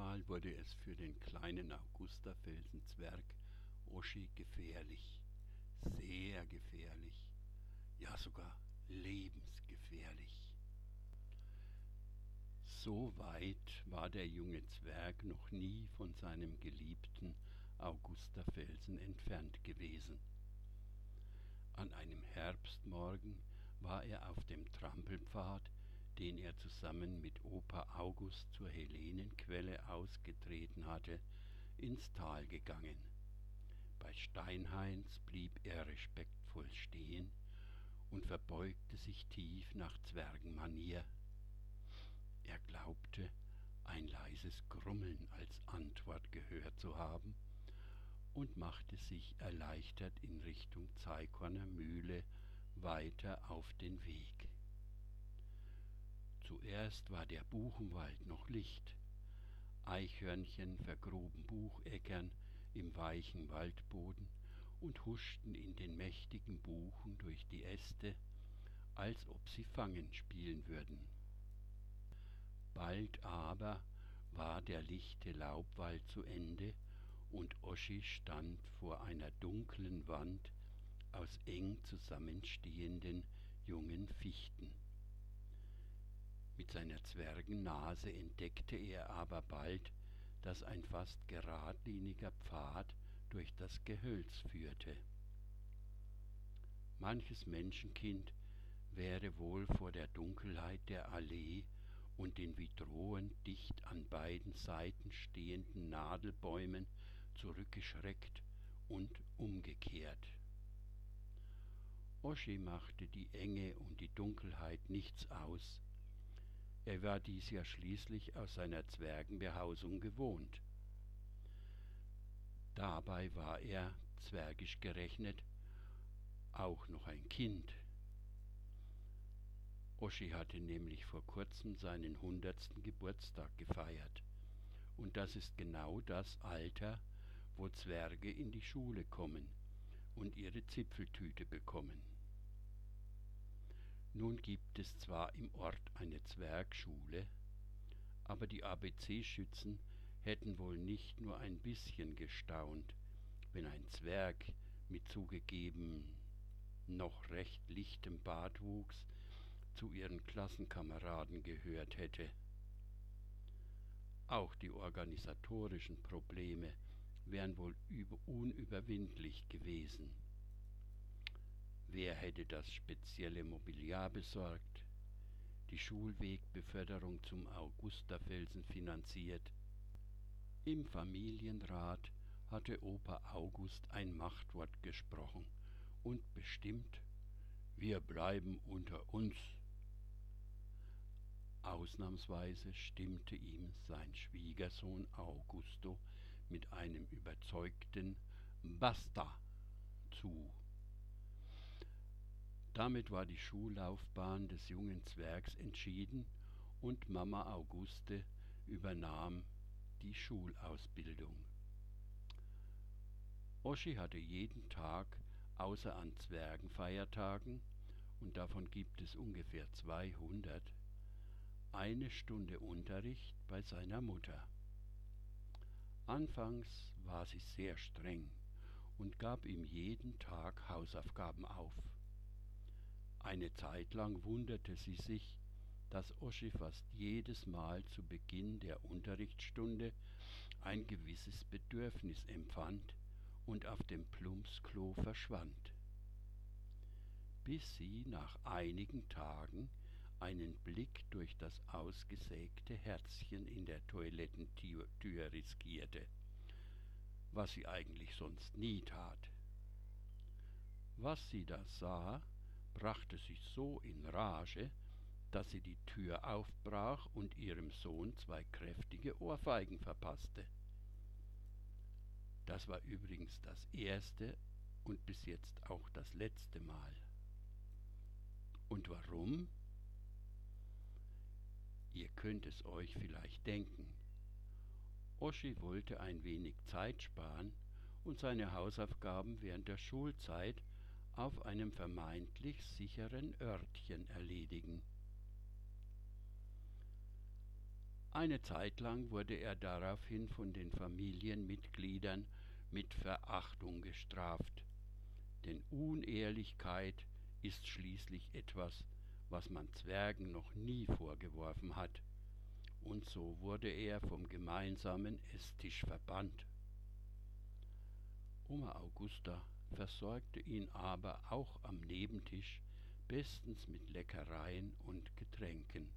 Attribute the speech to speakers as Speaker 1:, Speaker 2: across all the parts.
Speaker 1: einmal wurde es für den kleinen Augustafelsen-Zwerg Oschi gefährlich, sehr gefährlich, ja sogar lebensgefährlich. So weit war der junge Zwerg noch nie von seinem geliebten Augustafelsen entfernt gewesen. An einem Herbstmorgen war er auf dem Trampelpfad den er zusammen mit Opa August zur Helenenquelle ausgetreten hatte, ins Tal gegangen. Bei Steinhains blieb er respektvoll stehen und verbeugte sich tief nach Zwergenmanier. Er glaubte, ein leises Grummeln als Antwort gehört zu haben und machte sich erleichtert in Richtung Zeikorner Mühle weiter auf den Weg. Zuerst war der Buchenwald noch Licht. Eichhörnchen vergruben Bucheckern im weichen Waldboden und huschten in den mächtigen Buchen durch die Äste, als ob sie Fangen spielen würden. Bald aber war der lichte Laubwald zu Ende und Oschi stand vor einer dunklen Wand aus eng zusammenstehenden jungen Fichten. Mit seiner Zwergennase entdeckte er aber bald, dass ein fast geradliniger Pfad durch das Gehölz führte. Manches Menschenkind wäre wohl vor der Dunkelheit der Allee und den wie drohend dicht an beiden Seiten stehenden Nadelbäumen zurückgeschreckt und umgekehrt. Oschi machte die Enge und die Dunkelheit nichts aus, er war dies ja schließlich aus seiner Zwergenbehausung gewohnt. Dabei war er, zwergisch gerechnet, auch noch ein Kind. Oschi hatte nämlich vor kurzem seinen hundertsten Geburtstag gefeiert. Und das ist genau das Alter, wo Zwerge in die Schule kommen und ihre Zipfeltüte bekommen. Nun gibt es zwar im Ort eine Zwergschule, aber die ABC-Schützen hätten wohl nicht nur ein bisschen gestaunt, wenn ein Zwerg mit zugegeben noch recht lichtem Bartwuchs zu ihren Klassenkameraden gehört hätte. Auch die organisatorischen Probleme wären wohl unüberwindlich gewesen. Wer hätte das spezielle Mobiliar besorgt, die Schulwegbeförderung zum Augustafelsen finanziert? Im Familienrat hatte Opa August ein Machtwort gesprochen und bestimmt, wir bleiben unter uns. Ausnahmsweise stimmte ihm sein Schwiegersohn Augusto mit einem überzeugten Basta zu. Damit war die Schullaufbahn des jungen Zwergs entschieden und Mama Auguste übernahm die Schulausbildung. Oschi hatte jeden Tag, außer an Zwergenfeiertagen, und davon gibt es ungefähr 200, eine Stunde Unterricht bei seiner Mutter. Anfangs war sie sehr streng und gab ihm jeden Tag Hausaufgaben auf. Eine Zeit lang wunderte sie sich, dass Oschi fast jedes Mal zu Beginn der Unterrichtsstunde ein gewisses Bedürfnis empfand und auf dem Plumpsklo verschwand, bis sie nach einigen Tagen einen Blick durch das ausgesägte Herzchen in der Toilettentür riskierte, was sie eigentlich sonst nie tat. Was sie da sah, brachte sich so in Rage, dass sie die Tür aufbrach und ihrem Sohn zwei kräftige Ohrfeigen verpasste. Das war übrigens das erste und bis jetzt auch das letzte Mal. Und warum? Ihr könnt es euch vielleicht denken. Oschi wollte ein wenig Zeit sparen und seine Hausaufgaben während der Schulzeit auf einem vermeintlich sicheren Örtchen erledigen. Eine Zeit lang wurde er daraufhin von den Familienmitgliedern mit Verachtung gestraft, denn Unehrlichkeit ist schließlich etwas, was man Zwergen noch nie vorgeworfen hat, und so wurde er vom gemeinsamen Esstisch verbannt. Oma Augusta versorgte ihn aber auch am Nebentisch bestens mit Leckereien und Getränken.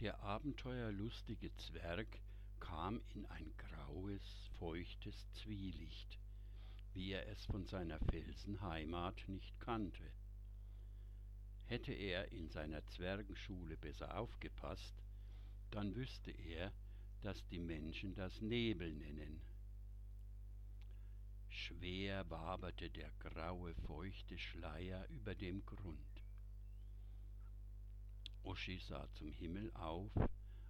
Speaker 1: Der abenteuerlustige Zwerg kam in ein graues, feuchtes Zwielicht, wie er es von seiner Felsenheimat nicht kannte. Hätte er in seiner Zwergenschule besser aufgepasst, dann wüsste er, dass die Menschen das Nebel nennen. Schwer waberte der graue, feuchte Schleier über dem Grund. Oschi sah zum Himmel auf,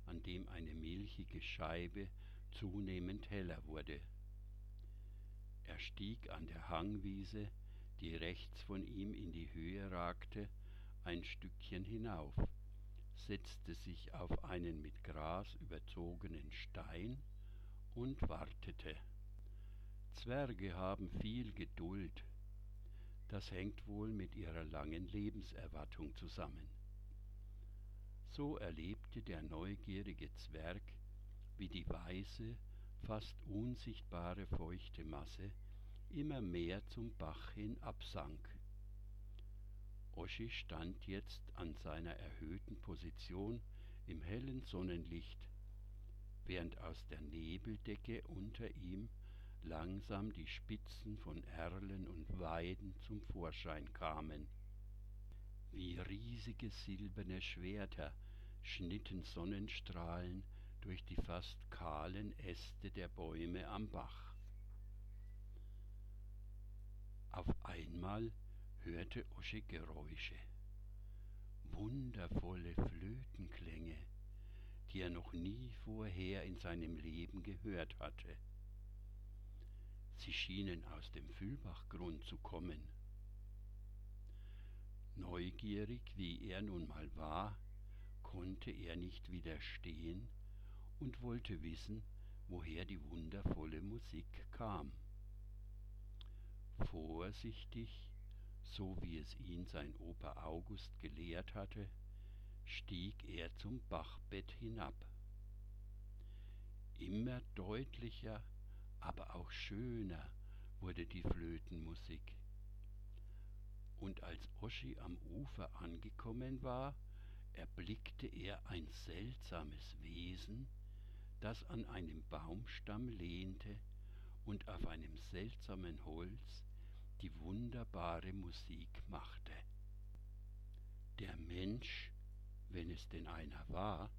Speaker 1: an dem eine milchige Scheibe zunehmend heller wurde. Er stieg an der Hangwiese, die rechts von ihm in die Höhe ragte, ein Stückchen hinauf, setzte sich auf einen mit Gras überzogenen Stein und wartete. Zwerge haben viel Geduld. Das hängt wohl mit ihrer langen Lebenserwartung zusammen. So erlebte der neugierige Zwerg, wie die weiße, fast unsichtbare feuchte Masse immer mehr zum Bach hin absank. Oschi stand jetzt an seiner erhöhten Position im hellen Sonnenlicht, während aus der Nebeldecke unter ihm langsam die Spitzen von Erlen und Weiden zum Vorschein kamen. Wie riesige silberne Schwerter schnitten Sonnenstrahlen durch die fast kahlen Äste der Bäume am Bach. Auf einmal hörte Osche Geräusche, wundervolle Flötenklänge, die er noch nie vorher in seinem Leben gehört hatte. Sie schienen aus dem Füllbachgrund zu kommen. Neugierig wie er nun mal war, konnte er nicht widerstehen und wollte wissen, woher die wundervolle Musik kam. Vorsichtig, so wie es ihn sein Opa August gelehrt hatte, stieg er zum Bachbett hinab. Immer deutlicher aber auch schöner wurde die Flötenmusik. Und als Oschi am Ufer angekommen war, erblickte er ein seltsames Wesen, das an einem Baumstamm lehnte und auf einem seltsamen Holz die wunderbare Musik machte. Der Mensch, wenn es denn einer war,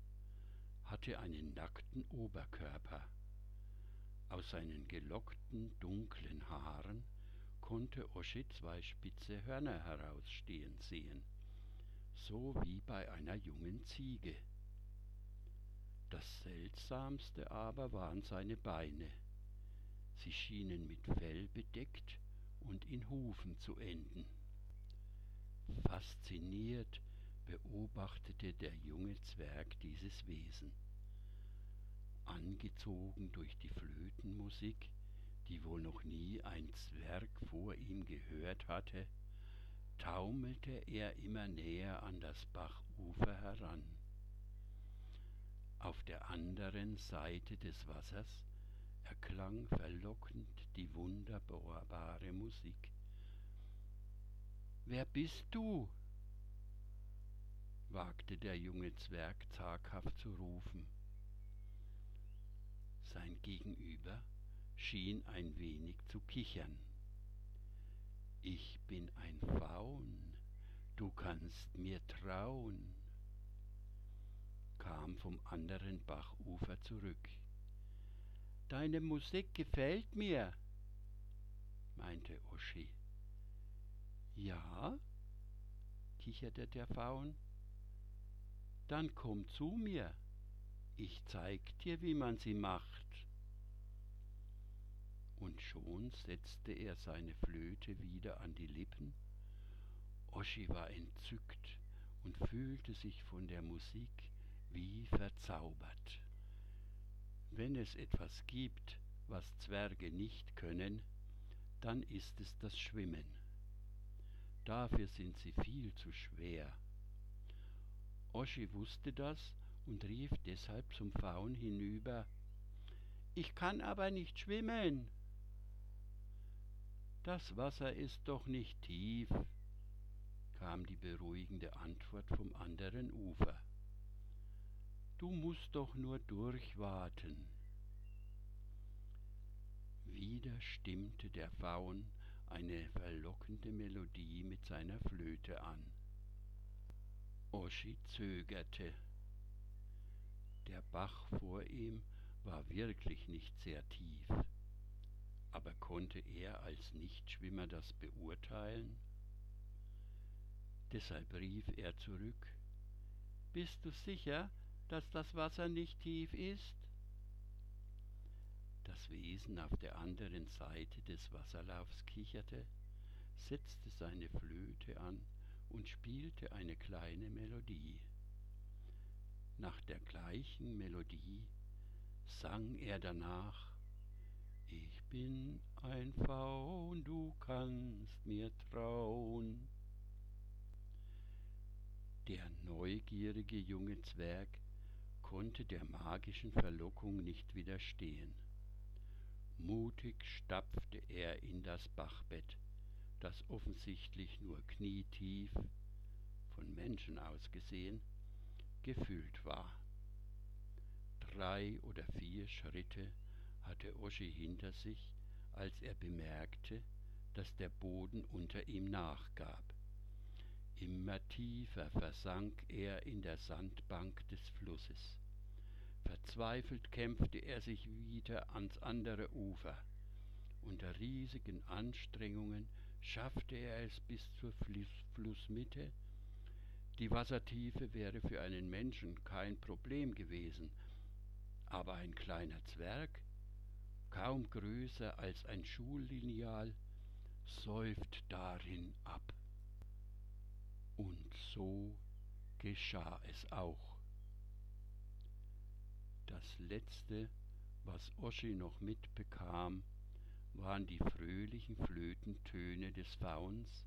Speaker 1: hatte einen nackten Oberkörper aus seinen gelockten, dunklen Haaren konnte Oschi zwei spitze Hörner herausstehen sehen, so wie bei einer jungen Ziege. Das Seltsamste aber waren seine Beine. Sie schienen mit Fell bedeckt und in Hufen zu enden. Fasziniert beobachtete der junge Zwerg dieses Wesen angezogen durch die Flötenmusik, die wohl noch nie ein Zwerg vor ihm gehört hatte, taumelte er immer näher an das Bachufer heran. Auf der anderen Seite des Wassers erklang verlockend die wunderbare Musik. Wer bist du? wagte der junge Zwerg zaghaft zu rufen. Sein Gegenüber schien ein wenig zu kichern. Ich bin ein Faun, du kannst mir trauen, kam vom anderen Bachufer zurück. Deine Musik gefällt mir, meinte Oschi. Ja, kicherte der Faun. Dann komm zu mir, ich zeig dir, wie man sie macht und schon setzte er seine Flöte wieder an die Lippen. Oschi war entzückt und fühlte sich von der Musik wie verzaubert. Wenn es etwas gibt, was Zwerge nicht können, dann ist es das Schwimmen. Dafür sind sie viel zu schwer. Oschi wusste das und rief deshalb zum Faun hinüber Ich kann aber nicht schwimmen. Das Wasser ist doch nicht tief, kam die beruhigende Antwort vom anderen Ufer. Du musst doch nur durchwarten. Wieder stimmte der Faun eine verlockende Melodie mit seiner Flöte an. Oschi zögerte. Der Bach vor ihm war wirklich nicht sehr tief. Aber konnte er als Nichtschwimmer das beurteilen? Deshalb rief er zurück Bist du sicher, dass das Wasser nicht tief ist? Das Wesen auf der anderen Seite des Wasserlaufs kicherte, setzte seine Flöte an und spielte eine kleine Melodie. Nach der gleichen Melodie sang er danach Ich bin ein Faun, du kannst mir trauen. Der neugierige junge Zwerg konnte der magischen Verlockung nicht widerstehen. Mutig stapfte er in das Bachbett, das offensichtlich nur knietief, von Menschen aus gesehen, gefüllt war. Drei oder vier Schritte hatte Oschi hinter sich, als er bemerkte, dass der Boden unter ihm nachgab. Immer tiefer versank er in der Sandbank des Flusses. Verzweifelt kämpfte er sich wieder ans andere Ufer. Unter riesigen Anstrengungen schaffte er es bis zur Flussmitte. Die Wassertiefe wäre für einen Menschen kein Problem gewesen, aber ein kleiner Zwerg, kaum größer als ein Schullineal, säuft darin ab. Und so geschah es auch. Das letzte, was Oschi noch mitbekam, waren die fröhlichen Flötentöne des Fauns,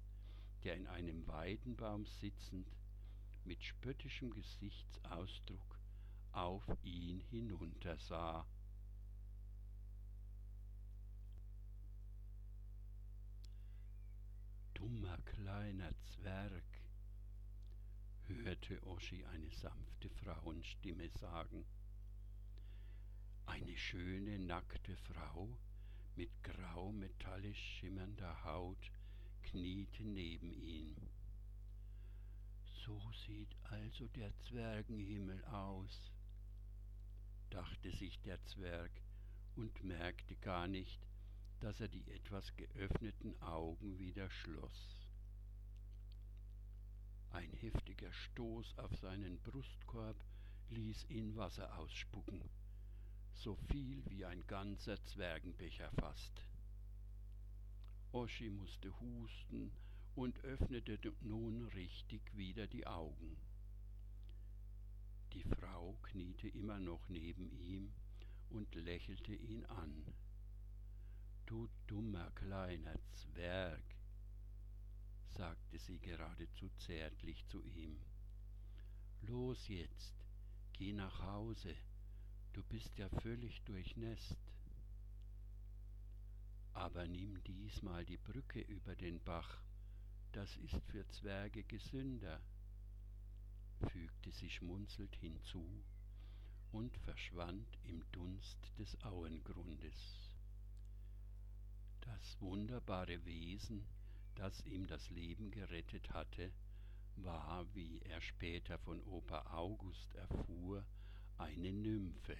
Speaker 1: der in einem Weidenbaum sitzend mit spöttischem Gesichtsausdruck auf ihn hinuntersah. Dummer kleiner Zwerg, hörte Oschi eine sanfte Frauenstimme sagen. Eine schöne nackte Frau mit grau metallisch schimmernder Haut kniete neben ihm. Sieht also der Zwergenhimmel aus, dachte sich der Zwerg und merkte gar nicht, dass er die etwas geöffneten Augen wieder schloss. Ein heftiger Stoß auf seinen Brustkorb ließ ihn Wasser ausspucken, so viel wie ein ganzer Zwergenbecher fast. Oschi musste husten und öffnete nun richtig wieder die Augen. Die Frau kniete immer noch neben ihm und lächelte ihn an. Du dummer kleiner Zwerg, sagte sie geradezu zärtlich zu ihm. Los jetzt, geh nach Hause, du bist ja völlig durchnässt. Aber nimm diesmal die Brücke über den Bach, das ist für Zwerge gesünder, fügte sie schmunzelnd hinzu und verschwand im Dunst des Auengrundes. Das wunderbare Wesen, das ihm das Leben gerettet hatte, war, wie er später von Opa August erfuhr, eine Nymphe.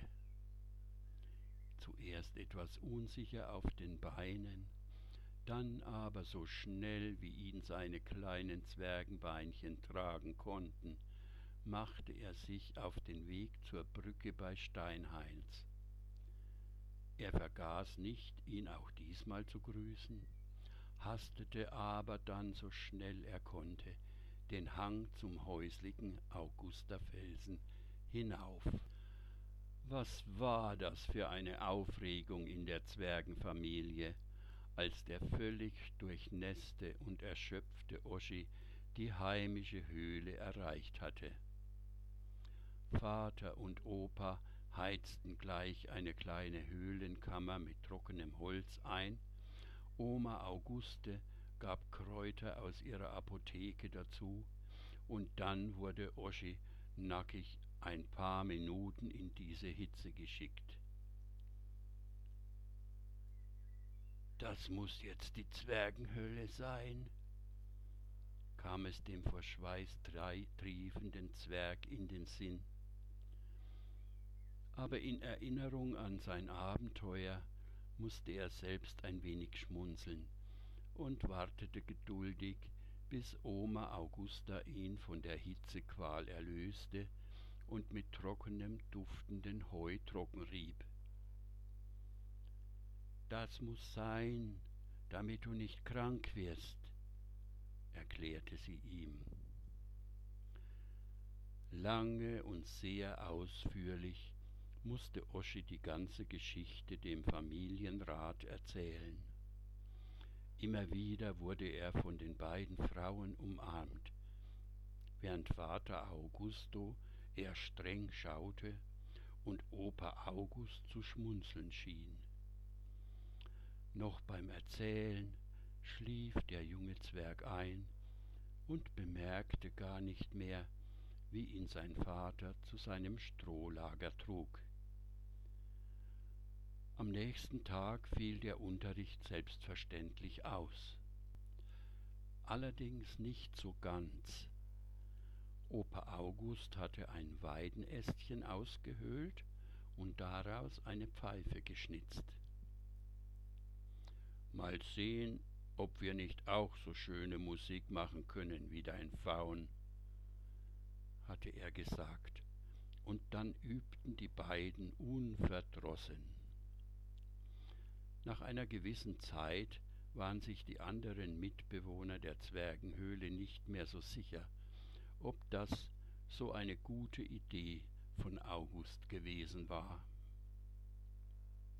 Speaker 1: Zuerst etwas unsicher auf den Beinen, dann aber so schnell, wie ihn seine kleinen Zwergenbeinchen tragen konnten, machte er sich auf den Weg zur Brücke bei Steinheinz. Er vergaß nicht, ihn auch diesmal zu grüßen, hastete aber dann so schnell er konnte den Hang zum häuslichen Augusterfelsen hinauf. Was war das für eine Aufregung in der Zwergenfamilie, als der völlig durchnässte und erschöpfte Oschi die heimische Höhle erreicht hatte. Vater und Opa heizten gleich eine kleine Höhlenkammer mit trockenem Holz ein, Oma Auguste gab Kräuter aus ihrer Apotheke dazu, und dann wurde Oschi nackig ein paar Minuten in diese Hitze geschickt. Das muss jetzt die Zwergenhölle sein, kam es dem vor Schweiß triefenden Zwerg in den Sinn. Aber in Erinnerung an sein Abenteuer musste er selbst ein wenig schmunzeln und wartete geduldig, bis Oma Augusta ihn von der Hitzequal erlöste und mit trockenem, duftenden Heu trocken rieb. Das muss sein, damit du nicht krank wirst, erklärte sie ihm. Lange und sehr ausführlich musste Oschi die ganze Geschichte dem Familienrat erzählen. Immer wieder wurde er von den beiden Frauen umarmt, während Vater Augusto eher streng schaute und Opa August zu schmunzeln schien. Noch beim Erzählen schlief der junge Zwerg ein und bemerkte gar nicht mehr, wie ihn sein Vater zu seinem Strohlager trug. Am nächsten Tag fiel der Unterricht selbstverständlich aus. Allerdings nicht so ganz. Opa August hatte ein Weidenästchen ausgehöhlt und daraus eine Pfeife geschnitzt. Mal sehen, ob wir nicht auch so schöne Musik machen können wie dein Faun, hatte er gesagt, und dann übten die beiden unverdrossen. Nach einer gewissen Zeit waren sich die anderen Mitbewohner der Zwergenhöhle nicht mehr so sicher, ob das so eine gute Idee von August gewesen war.